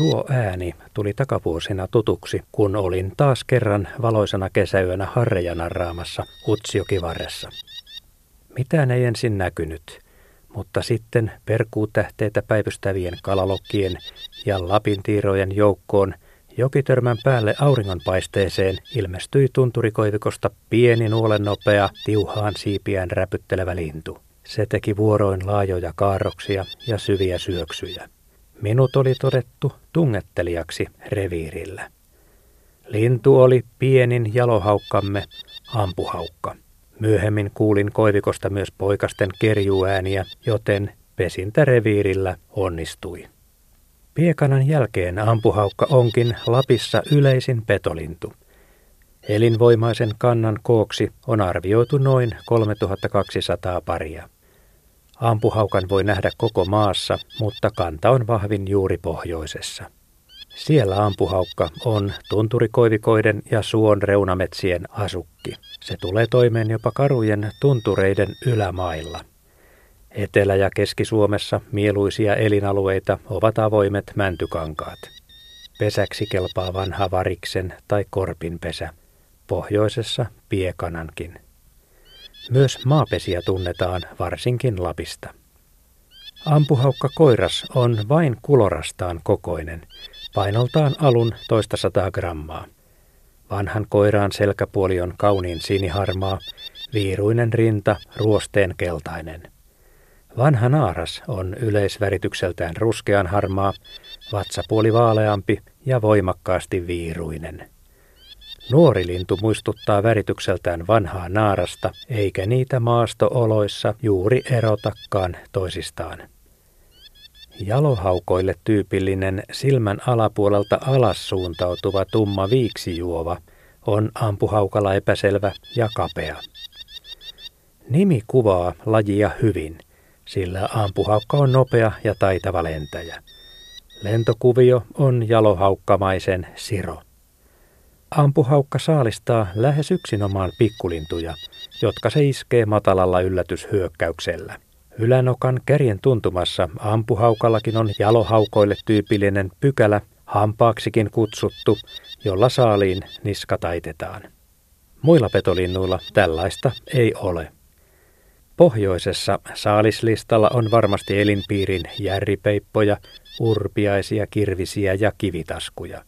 Tuo ääni tuli takavuosina tutuksi, kun olin taas kerran valoisena kesäyönä harrejanarraamassa Utsjokivarressa. Mitään ei ensin näkynyt, mutta sitten perkuutähteitä päivystävien kalalokkien ja lapintiirojen joukkoon jokitörmän päälle auringonpaisteeseen ilmestyi tunturikoivikosta pieni nuolen nopea, tiuhaan siipiään räpyttelevä lintu. Se teki vuoroin laajoja kaarroksia ja syviä syöksyjä. Minut oli todettu tungettelijaksi reviirillä. Lintu oli pienin jalohaukkamme, ampuhaukka. Myöhemmin kuulin koivikosta myös poikasten kerjuääniä, joten pesintä reviirillä onnistui. Piekanan jälkeen ampuhaukka onkin Lapissa yleisin petolintu. Elinvoimaisen kannan kooksi on arvioitu noin 3200 paria. Ampuhaukan voi nähdä koko maassa, mutta kanta on vahvin juuri pohjoisessa. Siellä ampuhaukka on tunturikoivikoiden ja suon reunametsien asukki. Se tulee toimeen jopa karujen tuntureiden ylämailla. Etelä- ja Keski-Suomessa mieluisia elinalueita ovat avoimet mäntykankaat. Pesäksi kelpaa vanha variksen tai korpin pesä. Pohjoisessa piekanankin. Myös maapesiä tunnetaan varsinkin Lapista. Ampuhaukka koiras on vain kulorastaan kokoinen, painoltaan alun toista sataa grammaa. Vanhan koiraan selkäpuoli on kauniin siniharmaa, viiruinen rinta ruosteen keltainen. Vanha naaras on yleisväritykseltään ruskean harmaa, vatsapuoli vaaleampi ja voimakkaasti viiruinen. Nuori lintu muistuttaa väritykseltään vanhaa naarasta, eikä niitä maastooloissa juuri erotakaan toisistaan. Jalohaukoille tyypillinen silmän alapuolelta alas suuntautuva tumma viiksijuova on ampuhaukalla epäselvä ja kapea. Nimi kuvaa lajia hyvin, sillä ampuhaukka on nopea ja taitava lentäjä. Lentokuvio on jalohaukkamaisen siro. Ampuhaukka saalistaa lähes yksinomaan pikkulintuja, jotka se iskee matalalla yllätyshyökkäyksellä. Ylänokan kärjen tuntumassa ampuhaukallakin on jalohaukoille tyypillinen pykälä, hampaaksikin kutsuttu, jolla saaliin niska taitetaan. Muilla petolinnuilla tällaista ei ole. Pohjoisessa saalislistalla on varmasti elinpiirin järripeippoja, urpiaisia, kirvisiä ja kivitaskuja.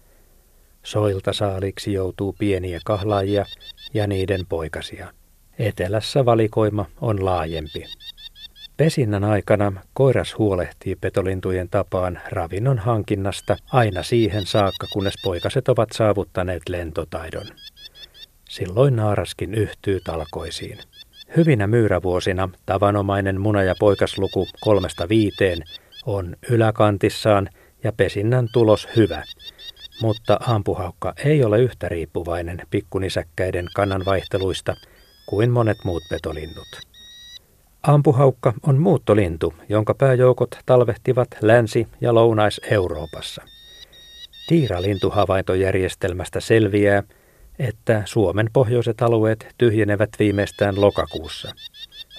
Soilta saaliksi joutuu pieniä kahlaajia ja niiden poikasia. Etelässä valikoima on laajempi. Pesinnän aikana koiras huolehtii petolintujen tapaan ravinnon hankinnasta aina siihen saakka, kunnes poikaset ovat saavuttaneet lentotaidon. Silloin naaraskin yhtyy talkoisiin. Hyvinä myyrävuosina tavanomainen muna- ja poikasluku kolmesta viiteen on yläkantissaan ja pesinnän tulos hyvä, mutta ampuhaukka ei ole yhtä riippuvainen pikkunisäkkäiden kannanvaihteluista kuin monet muut petolinnut. Ampuhaukka on muuttolintu, jonka pääjoukot talvehtivat Länsi- ja Lounais-Euroopassa. Tiiralintuhavaintojärjestelmästä selviää, että Suomen pohjoiset alueet tyhjenevät viimeistään lokakuussa.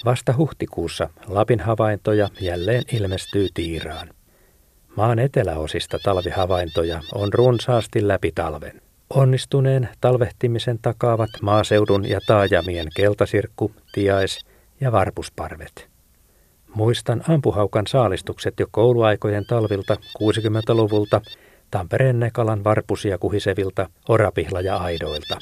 Vasta huhtikuussa Lapin havaintoja jälleen ilmestyy Tiiraan. Maan eteläosista talvihavaintoja on runsaasti läpi talven. Onnistuneen talvehtimisen takaavat maaseudun ja taajamien keltasirkku, tiais ja varpusparvet. Muistan ampuhaukan saalistukset jo kouluaikojen talvilta 60-luvulta Tampereen Nekalan varpusia kuhisevilta orapihla ja aidoilta.